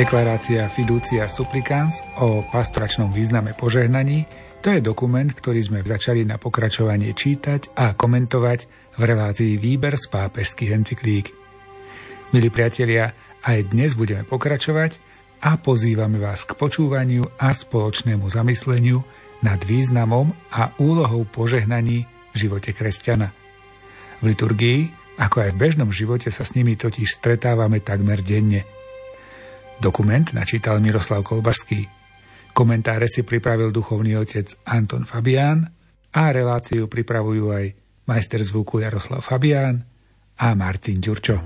Deklarácia Fiducia Supplicans o pastoračnom význame požehnaní to je dokument, ktorý sme začali na pokračovanie čítať a komentovať v relácii Výber z pápežských encyklík. Milí priatelia, aj dnes budeme pokračovať a pozývame vás k počúvaniu a spoločnému zamysleniu nad významom a úlohou požehnaní v živote kresťana. V liturgii, ako aj v bežnom živote sa s nimi totiž stretávame takmer denne – Dokument načítal Miroslav Kolbašský. Komentáre si pripravil duchovný otec Anton Fabián a reláciu pripravujú aj majster zvuku Jaroslav Fabián a Martin Ďurčo.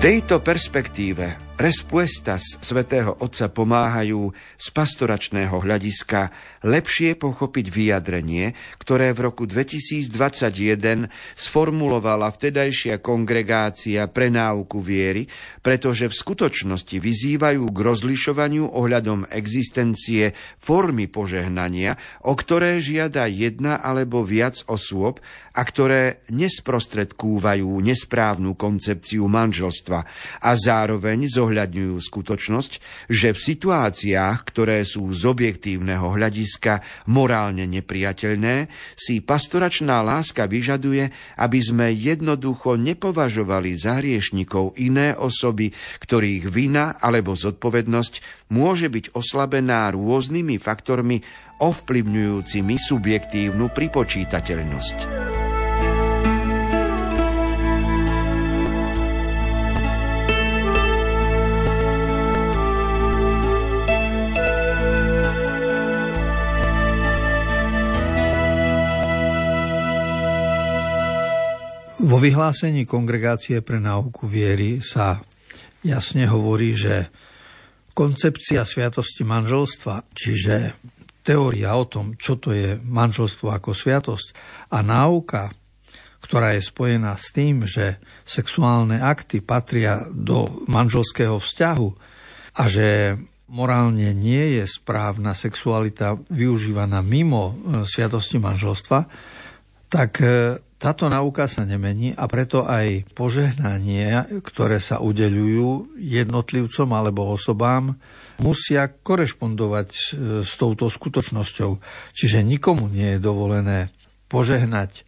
Tejto perspektíve Respuestas svätého Otca pomáhajú z pastoračného hľadiska lepšie pochopiť vyjadrenie, ktoré v roku 2021 sformulovala vtedajšia kongregácia pre náuku viery, pretože v skutočnosti vyzývajú k rozlišovaniu ohľadom existencie formy požehnania, o ktoré žiada jedna alebo viac osôb a ktoré nesprostredkúvajú nesprávnu koncepciu manželstva a zároveň zohľadujú zohľadňujú skutočnosť, že v situáciách, ktoré sú z objektívneho hľadiska morálne nepriateľné, si pastoračná láska vyžaduje, aby sme jednoducho nepovažovali za hriešnikov iné osoby, ktorých vina alebo zodpovednosť môže byť oslabená rôznymi faktormi ovplyvňujúcimi subjektívnu pripočítateľnosť. Vo vyhlásení Kongregácie pre náuku viery sa jasne hovorí, že koncepcia sviatosti manželstva, čiže teória o tom, čo to je manželstvo ako sviatosť a náuka, ktorá je spojená s tým, že sexuálne akty patria do manželského vzťahu a že morálne nie je správna sexualita využívaná mimo e, sviatosti manželstva, tak e, táto náuka sa nemení a preto aj požehnania, ktoré sa udeľujú jednotlivcom alebo osobám, musia korešpondovať e, s touto skutočnosťou. Čiže nikomu nie je dovolené požehnať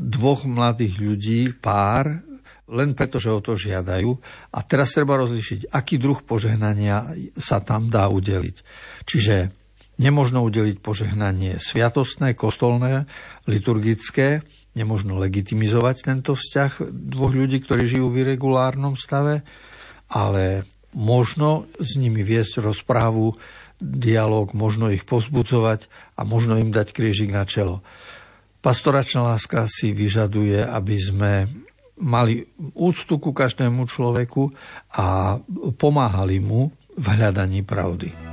dvoch mladých ľudí, pár, len preto, že o to žiadajú. A teraz treba rozlišiť, aký druh požehnania sa tam dá udeliť. Čiže nemožno udeliť požehnanie sviatostné, kostolné, liturgické, Nemožno legitimizovať tento vzťah dvoch ľudí, ktorí žijú v irregulárnom stave, ale možno s nimi viesť rozprávu, dialog, možno ich pozbudzovať a možno im dať krížik na čelo. Pastoračná láska si vyžaduje, aby sme mali úctu ku každému človeku a pomáhali mu v hľadaní pravdy.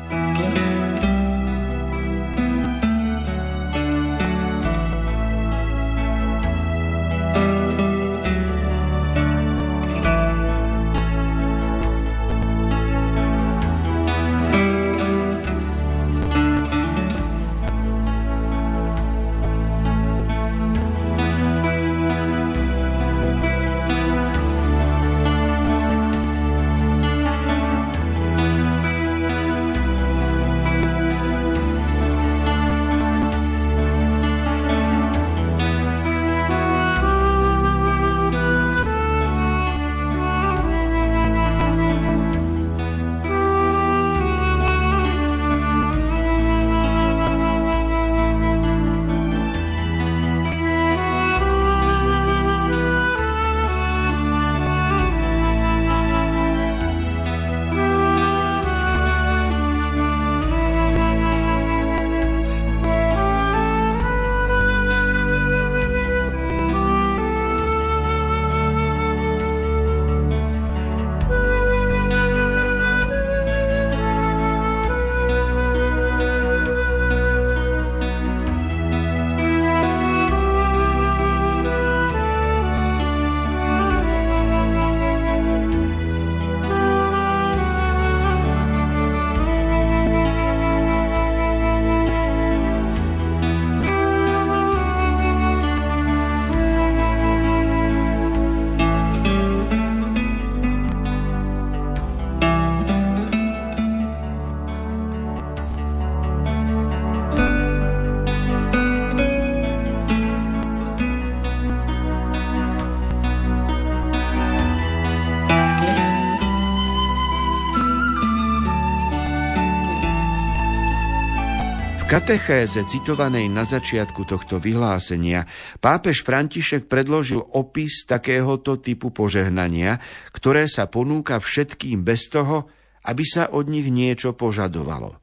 Katechéze citovanej na začiatku tohto vyhlásenia pápež František predložil opis takéhoto typu požehnania, ktoré sa ponúka všetkým bez toho, aby sa od nich niečo požadovalo.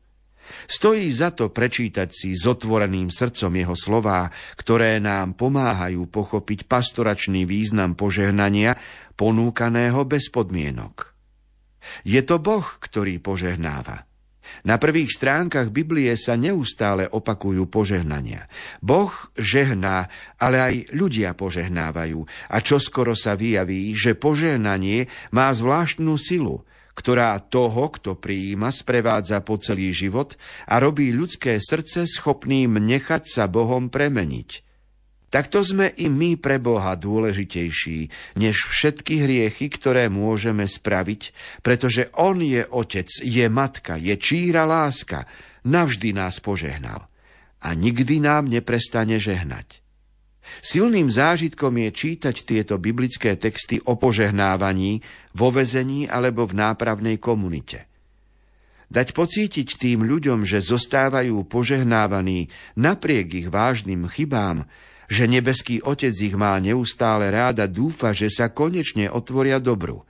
Stojí za to prečítať si s otvoreným srdcom jeho slová, ktoré nám pomáhajú pochopiť pastoračný význam požehnania ponúkaného bez podmienok. Je to Boh, ktorý požehnáva. Na prvých stránkach Biblie sa neustále opakujú požehnania. Boh žehná, ale aj ľudia požehnávajú a čoskoro sa vyjaví, že požehnanie má zvláštnu silu, ktorá toho, kto prijíma, sprevádza po celý život a robí ľudské srdce schopným nechať sa Bohom premeniť. Takto sme i my pre Boha dôležitejší než všetky hriechy, ktoré môžeme spraviť, pretože On je Otec, je Matka, je číra láska, navždy nás požehnal a nikdy nám neprestane žehnať. Silným zážitkom je čítať tieto biblické texty o požehnávaní vo vezení alebo v nápravnej komunite. Dať pocítiť tým ľuďom, že zostávajú požehnávaní napriek ich vážnym chybám, že nebeský Otec ich má neustále ráda, dúfa, že sa konečne otvoria dobru.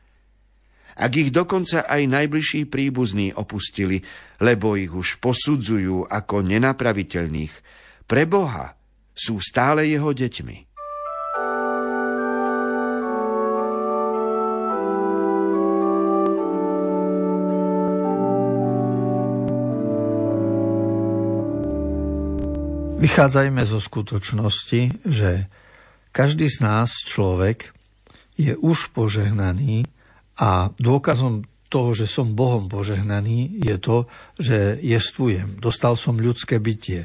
Ak ich dokonca aj najbližší príbuzní opustili, lebo ich už posudzujú ako nenapraviteľných, pre Boha sú stále jeho deťmi. Vychádzajme zo skutočnosti, že každý z nás, človek, je už požehnaný a dôkazom toho, že som Bohom požehnaný, je to, že jestvujem. Dostal som ľudské bytie.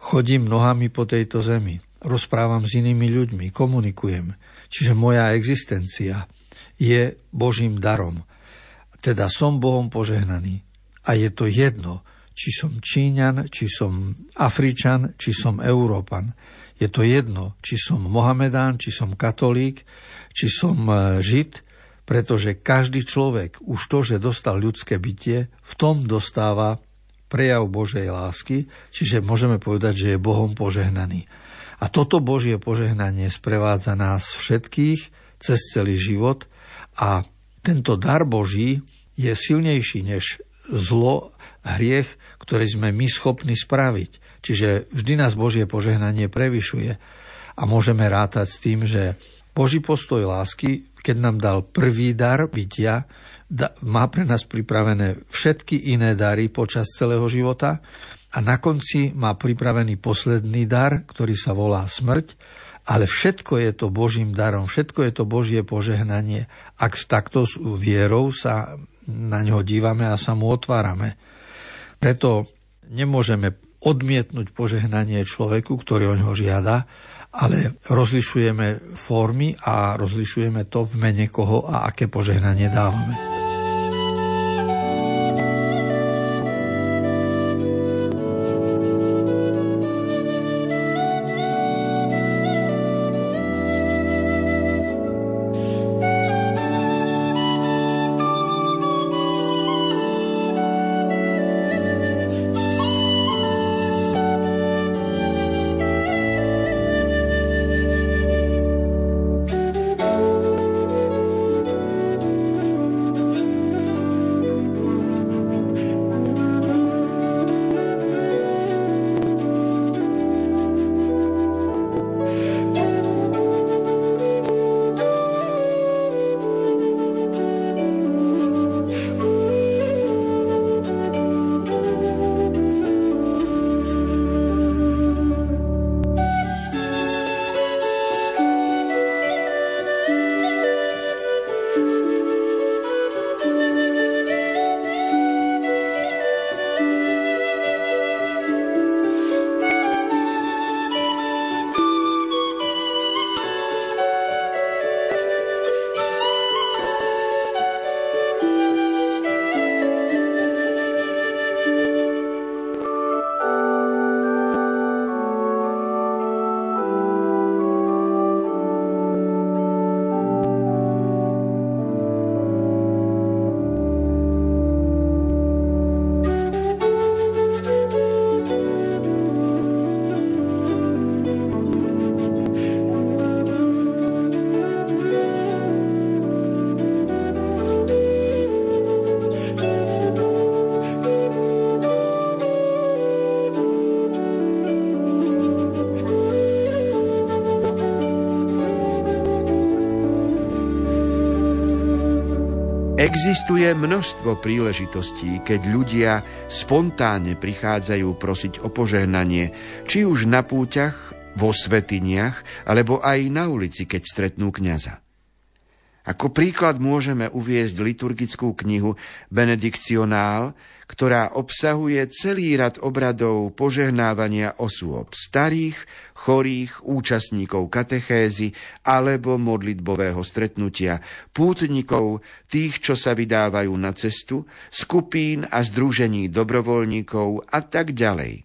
Chodím nohami po tejto zemi. Rozprávam s inými ľuďmi, komunikujem. Čiže moja existencia je Božím darom. Teda som Bohom požehnaný. A je to jedno, či som Číňan, či som Afričan, či som Európan. Je to jedno, či som Mohamedán, či som katolík, či som e, Žid, pretože každý človek už to, že dostal ľudské bytie, v tom dostáva prejav Božej lásky, čiže môžeme povedať, že je Bohom požehnaný. A toto Božie požehnanie sprevádza nás všetkých cez celý život a tento dar Boží je silnejší než zlo hriech, ktorý sme my schopní spraviť. Čiže vždy nás Božie požehnanie prevyšuje. A môžeme rátať s tým, že Boží postoj lásky, keď nám dal prvý dar bytia, má pre nás pripravené všetky iné dary počas celého života a na konci má pripravený posledný dar, ktorý sa volá smrť, ale všetko je to Božím darom, všetko je to Božie požehnanie, ak takto s vierou sa na ňo dívame a sa mu otvárame. Preto nemôžeme odmietnúť požehnanie človeku, ktorý o ňo žiada, ale rozlišujeme formy a rozlišujeme to v mene koho a aké požehnanie dávame. Existuje množstvo príležitostí, keď ľudia spontánne prichádzajú prosiť o požehnanie, či už na púťach, vo svetiniach, alebo aj na ulici, keď stretnú kňaza. Ako príklad môžeme uviezť liturgickú knihu Benedikcionál, ktorá obsahuje celý rad obradov požehnávania osôb starých, chorých, účastníkov katechézy alebo modlitbového stretnutia, pútnikov, tých, čo sa vydávajú na cestu, skupín a združení dobrovoľníkov a tak ďalej.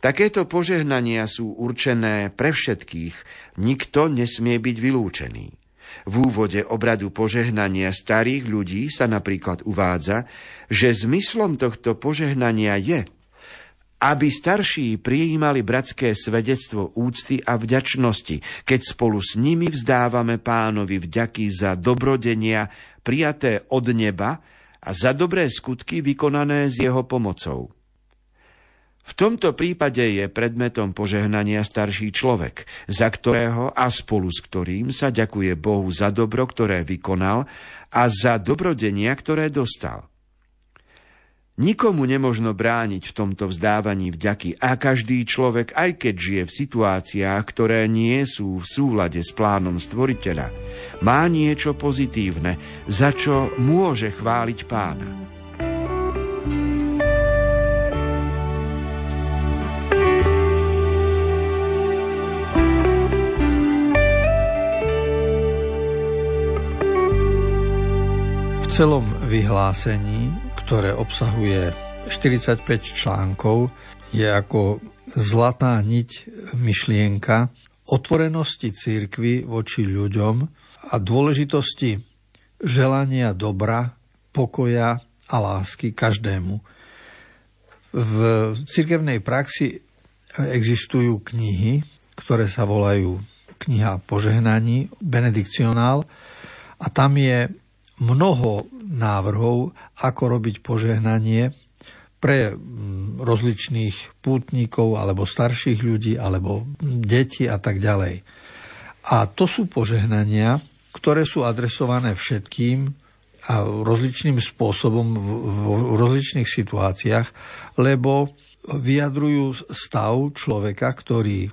Takéto požehnania sú určené pre všetkých, nikto nesmie byť vylúčený. V úvode obradu požehnania starých ľudí sa napríklad uvádza, že zmyslom tohto požehnania je, aby starší prijímali bratské svedectvo úcty a vďačnosti, keď spolu s nimi vzdávame pánovi vďaky za dobrodenia prijaté od neba a za dobré skutky vykonané s jeho pomocou. V tomto prípade je predmetom požehnania starší človek, za ktorého a spolu s ktorým sa ďakuje Bohu za dobro, ktoré vykonal a za dobrodenia, ktoré dostal. Nikomu nemožno brániť v tomto vzdávaní vďaky a každý človek, aj keď žije v situáciách, ktoré nie sú v súlade s plánom stvoriteľa, má niečo pozitívne, za čo môže chváliť pána. Celom vyhlásení, ktoré obsahuje 45 článkov, je ako zlatá niť myšlienka otvorenosti církvy voči ľuďom a dôležitosti želania dobra, pokoja a lásky každému. V cirkevnej praxi existujú knihy, ktoré sa volajú kniha požehnaní, benedikcionál, a tam je mnoho návrhov, ako robiť požehnanie pre mm, rozličných pútnikov alebo starších ľudí alebo deti a tak ďalej. A to sú požehnania, ktoré sú adresované všetkým a rozličným spôsobom v, rozličných situáciách, lebo vyjadrujú stav človeka, ktorý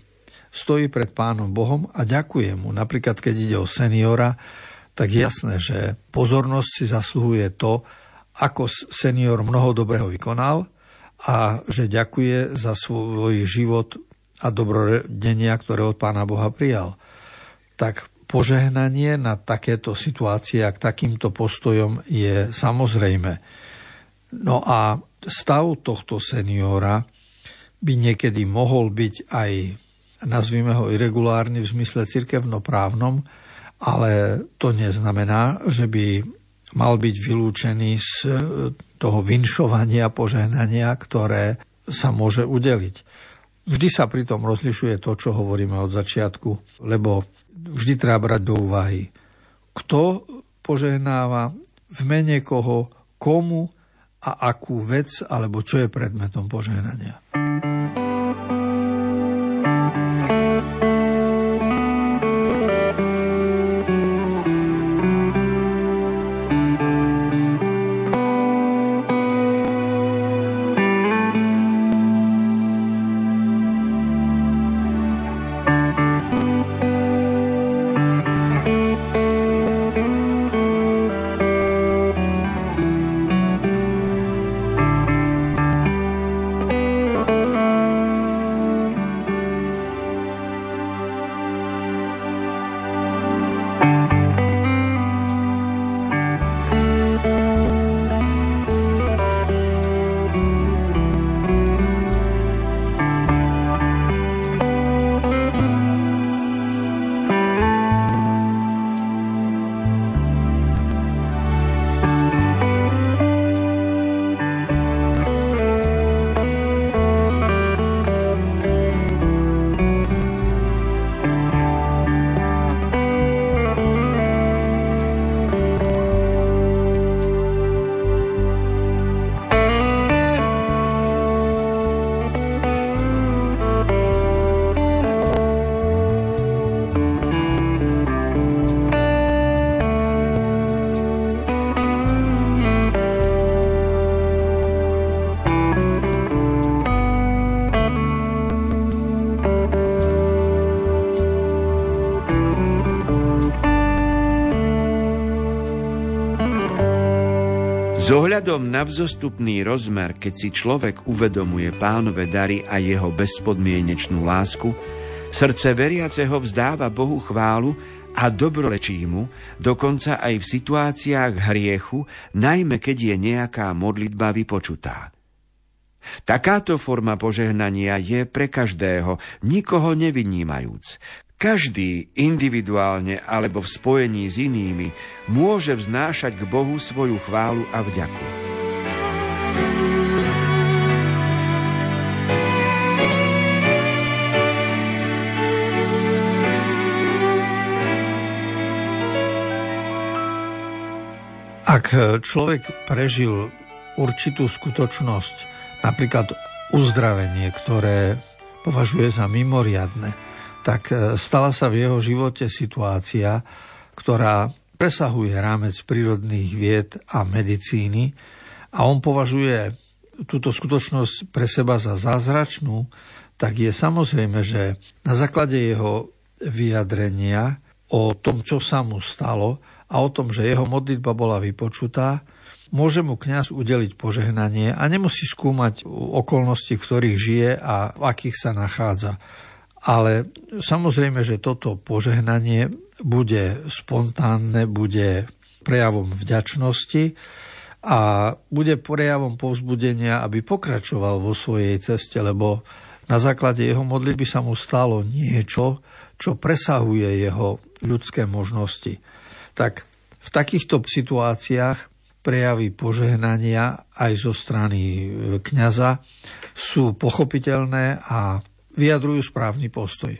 stojí pred Pánom Bohom a ďakuje mu. Napríklad, keď ide o seniora, tak jasné, že pozornosť si zasluhuje to, ako senior mnoho dobrého vykonal a že ďakuje za svoj život a dobrodenia, ktoré od Pána Boha prijal. Tak požehnanie na takéto situácie a k takýmto postojom je samozrejme. No a stav tohto seniora by niekedy mohol byť aj, nazvime ho irregulárny v zmysle cirkevnoprávnom, ale to neznamená, že by mal byť vylúčený z e, toho vinšovania, požehnania, ktoré sa môže udeliť. Vždy sa pritom rozlišuje to, čo hovoríme od začiatku, lebo vždy treba brať do úvahy, kto požehnáva, v mene koho, komu a akú vec alebo čo je predmetom požehnania. Ohľadom na vzostupný rozmer, keď si človek uvedomuje pánové dary a jeho bezpodmienečnú lásku, srdce veriaceho vzdáva Bohu chválu a dobrorečí mu, dokonca aj v situáciách hriechu, najmä keď je nejaká modlitba vypočutá. Takáto forma požehnania je pre každého, nikoho nevynímajúc. Každý individuálne alebo v spojení s inými môže vznášať k Bohu svoju chválu a vďaku. Ak človek prežil určitú skutočnosť, napríklad uzdravenie, ktoré považuje za mimoriadne, tak e, stala sa v jeho živote situácia, ktorá presahuje rámec prírodných vied a medicíny a on považuje túto skutočnosť pre seba za zázračnú, tak je samozrejme, že na základe jeho vyjadrenia o tom, čo sa mu stalo a o tom, že jeho modlitba bola vypočutá, môže mu kňaz udeliť požehnanie a nemusí skúmať okolnosti, v ktorých žije a v akých sa nachádza. Ale samozrejme, že toto požehnanie bude spontánne, bude prejavom vďačnosti a bude prejavom povzbudenia, aby pokračoval vo svojej ceste, lebo na základe jeho modlitby sa mu stalo niečo, čo presahuje jeho ľudské možnosti. Tak v takýchto situáciách prejavy požehnania aj zo strany kňaza sú pochopiteľné a vyjadrujú správny postoj.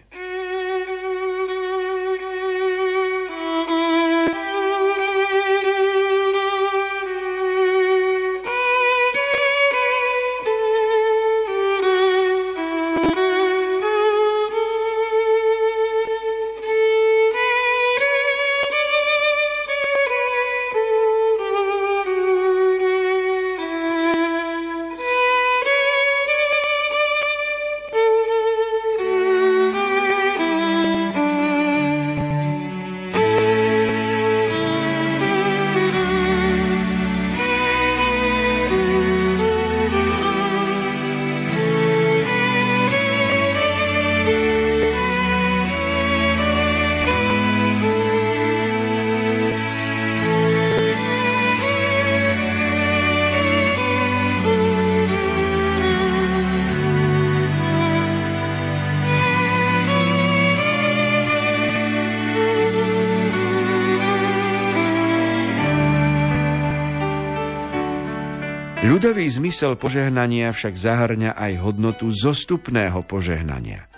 Zmysel požehnania však zahrňa aj hodnotu zostupného požehnania.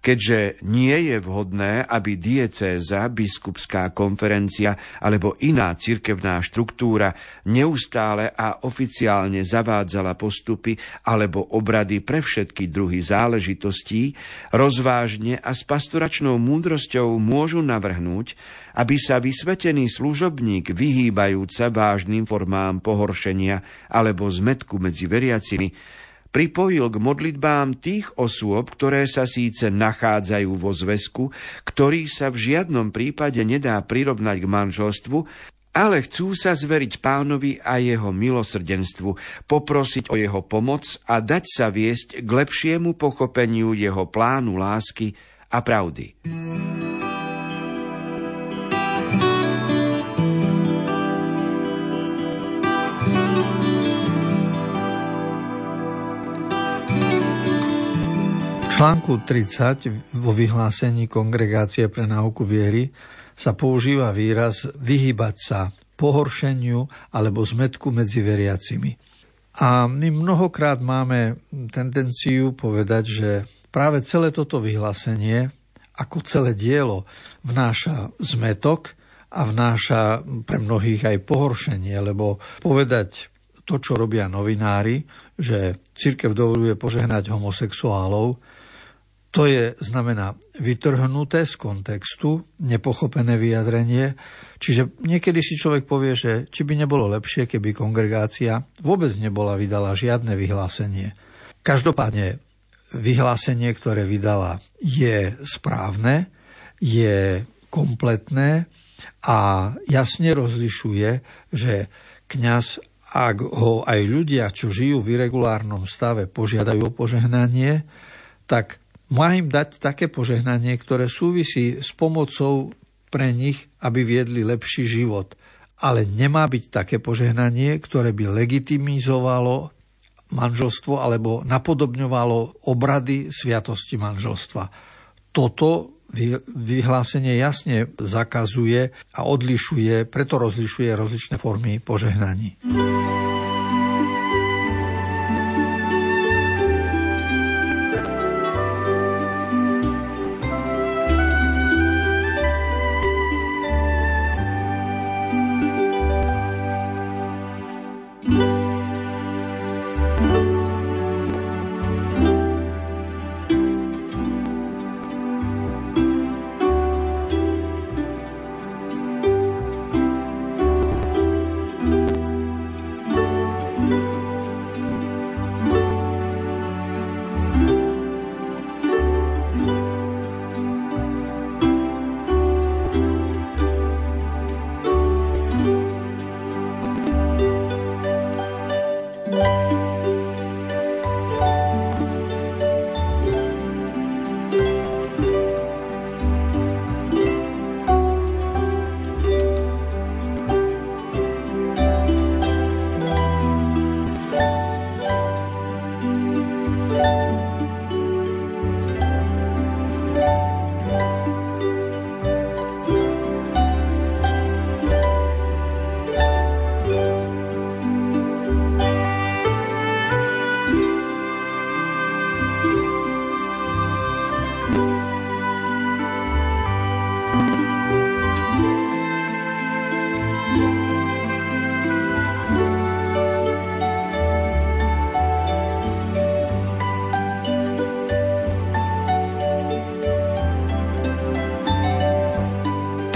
Keďže nie je vhodné, aby diecéza, biskupská konferencia alebo iná cirkevná štruktúra neustále a oficiálne zavádzala postupy alebo obrady pre všetky druhy záležitostí, rozvážne a s pastoračnou múdrosťou môžu navrhnúť, aby sa vysvetený služobník vyhýbajúca vážnym formám pohoršenia alebo zmetku medzi veriacimi, pripojil k modlitbám tých osôb, ktoré sa síce nachádzajú vo zväzku, ktorý sa v žiadnom prípade nedá prirovnať k manželstvu, ale chcú sa zveriť pánovi a jeho milosrdenstvu, poprosiť o jeho pomoc a dať sa viesť k lepšiemu pochopeniu jeho plánu lásky a pravdy. Článku 30 vo vyhlásení Kongregácie pre náuku viery sa používa výraz vyhybať sa pohoršeniu alebo zmetku medzi veriacimi. A my mnohokrát máme tendenciu povedať, že práve celé toto vyhlásenie, ako celé dielo, vnáša zmetok a vnáša pre mnohých aj pohoršenie, lebo povedať to, čo robia novinári, že církev dovoluje požehnať homosexuálov, to je, znamená, vytrhnuté z kontextu, nepochopené vyjadrenie. Čiže niekedy si človek povie, že či by nebolo lepšie, keby kongregácia vôbec nebola vydala žiadne vyhlásenie. Každopádne vyhlásenie, ktoré vydala, je správne, je kompletné a jasne rozlišuje, že kňaz ak ho aj ľudia, čo žijú v irregulárnom stave, požiadajú o požehnanie, tak má im dať také požehnanie, ktoré súvisí s pomocou pre nich, aby viedli lepší život. Ale nemá byť také požehnanie, ktoré by legitimizovalo manželstvo alebo napodobňovalo obrady sviatosti manželstva. Toto vyhlásenie jasne zakazuje a odlišuje, preto rozlišuje rozličné formy požehnaní.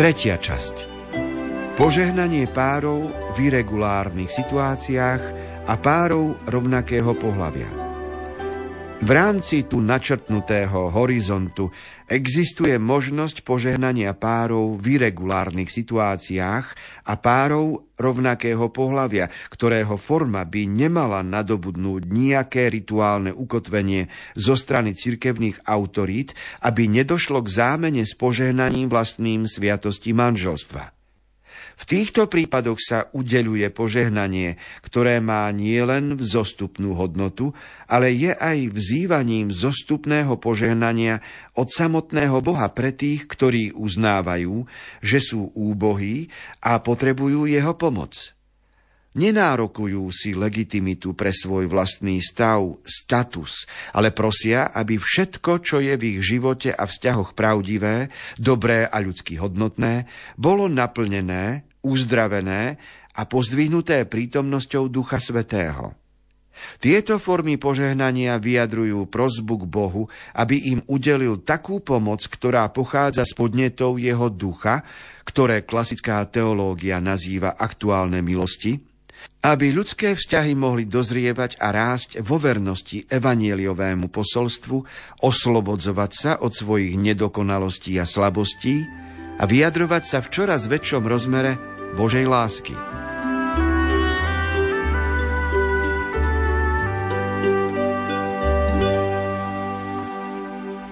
Tretia časť. Požehnanie párov v irregulárnych situáciách a párov rovnakého pohľavia. V rámci tu načrtnutého horizontu existuje možnosť požehnania párov v irregulárnych situáciách a párov rovnakého pohľavia, ktorého forma by nemala nadobudnúť nejaké rituálne ukotvenie zo strany cirkevných autorít, aby nedošlo k zámene s požehnaním vlastným sviatosti manželstva. V týchto prípadoch sa udeľuje požehnanie, ktoré má nielen vzostupnú hodnotu, ale je aj vzývaním zostupného požehnania od samotného Boha pre tých, ktorí uznávajú, že sú úbohí a potrebujú jeho pomoc. Nenárokujú si legitimitu pre svoj vlastný stav, status, ale prosia, aby všetko, čo je v ich živote a vzťahoch pravdivé, dobré a ľudsky hodnotné, bolo naplnené, uzdravené a pozdvihnuté prítomnosťou Ducha Svetého. Tieto formy požehnania vyjadrujú prozbu k Bohu, aby im udelil takú pomoc, ktorá pochádza z podnetov jeho ducha, ktoré klasická teológia nazýva aktuálne milosti, aby ľudské vzťahy mohli dozrievať a rásť vo vernosti evangeliovému posolstvu, oslobodzovať sa od svojich nedokonalostí a slabostí a vyjadrovať sa v čoraz väčšom rozmere Božej lásky.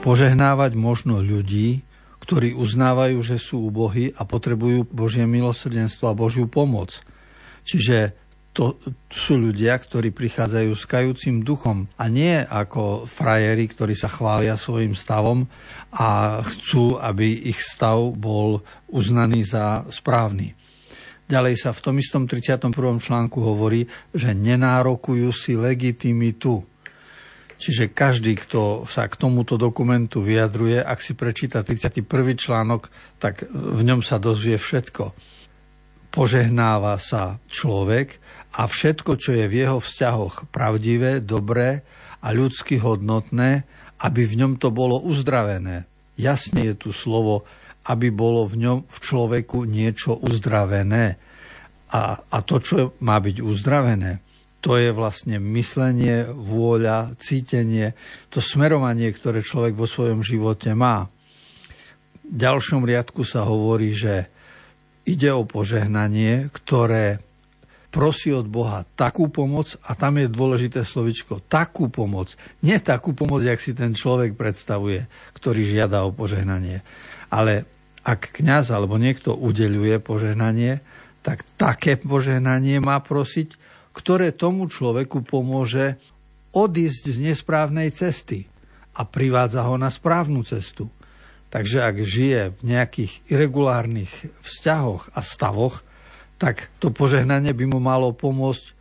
Požehnávať možno ľudí, ktorí uznávajú, že sú ubohí a potrebujú Božie milosrdenstvo a Božiu pomoc. Čiže to sú ľudia, ktorí prichádzajú s kajúcim duchom a nie ako frajeri, ktorí sa chvália svojim stavom a chcú, aby ich stav bol uznaný za správny. Ďalej sa v tom istom 31. článku hovorí, že nenárokujú si legitimitu. Čiže každý, kto sa k tomuto dokumentu vyjadruje, ak si prečíta 31. článok, tak v ňom sa dozvie všetko. Požehnáva sa človek, a všetko, čo je v jeho vzťahoch pravdivé, dobré a ľudsky hodnotné, aby v ňom to bolo uzdravené. Jasne je tu slovo, aby bolo v ňom v človeku niečo uzdravené. A, a to, čo má byť uzdravené, to je vlastne myslenie, vôľa, cítenie, to smerovanie, ktoré človek vo svojom živote má. V ďalšom riadku sa hovorí, že ide o požehnanie, ktoré prosí od Boha takú pomoc a tam je dôležité slovičko takú pomoc. Nie takú pomoc, jak si ten človek predstavuje, ktorý žiada o požehnanie. Ale ak kňaz alebo niekto udeľuje požehnanie, tak také požehnanie má prosiť, ktoré tomu človeku pomôže odísť z nesprávnej cesty a privádza ho na správnu cestu. Takže ak žije v nejakých irregulárnych vzťahoch a stavoch, tak to požehnanie by mu malo pomôcť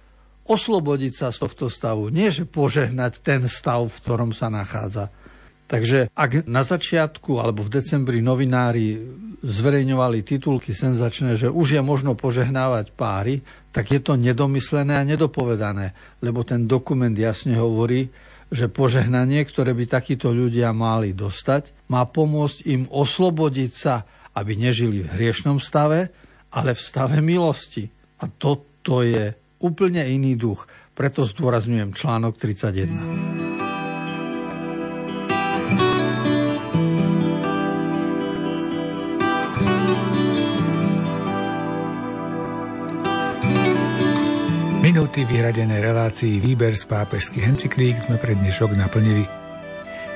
oslobodiť sa z tohto stavu. Nie, že požehnať ten stav, v ktorom sa nachádza. Takže ak na začiatku alebo v decembri novinári zverejňovali titulky senzačné, že už je možno požehnávať páry, tak je to nedomyslené a nedopovedané, lebo ten dokument jasne hovorí, že požehnanie, ktoré by takíto ľudia mali dostať, má pomôcť im oslobodiť sa, aby nežili v hriešnom stave, ale v stave milosti. A toto je úplne iný duch. Preto zdôrazňujem článok 31. Minúty vyhradené relácii Výber z pápežských encyklík sme pre dnešok naplnili.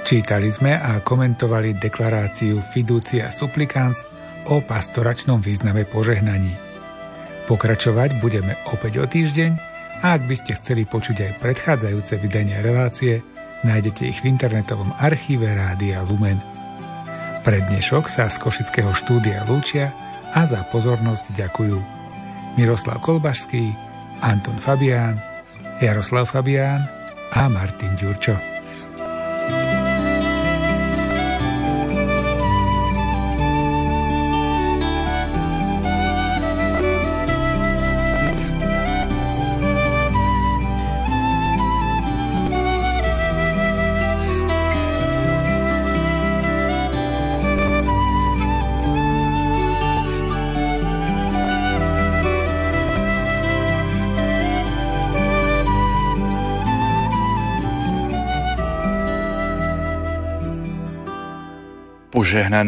Čítali sme a komentovali deklaráciu Fiducia Supplicans o pastoračnom význame požehnaní. Pokračovať budeme opäť o týždeň a ak by ste chceli počuť aj predchádzajúce vydania relácie, nájdete ich v internetovom archíve Rádia Lumen. Pre dnešok sa z Košického štúdia lúčia a za pozornosť ďakujú Miroslav Kolbašský, Anton Fabián, Jaroslav Fabián a Martin Ďurčo. požehnaný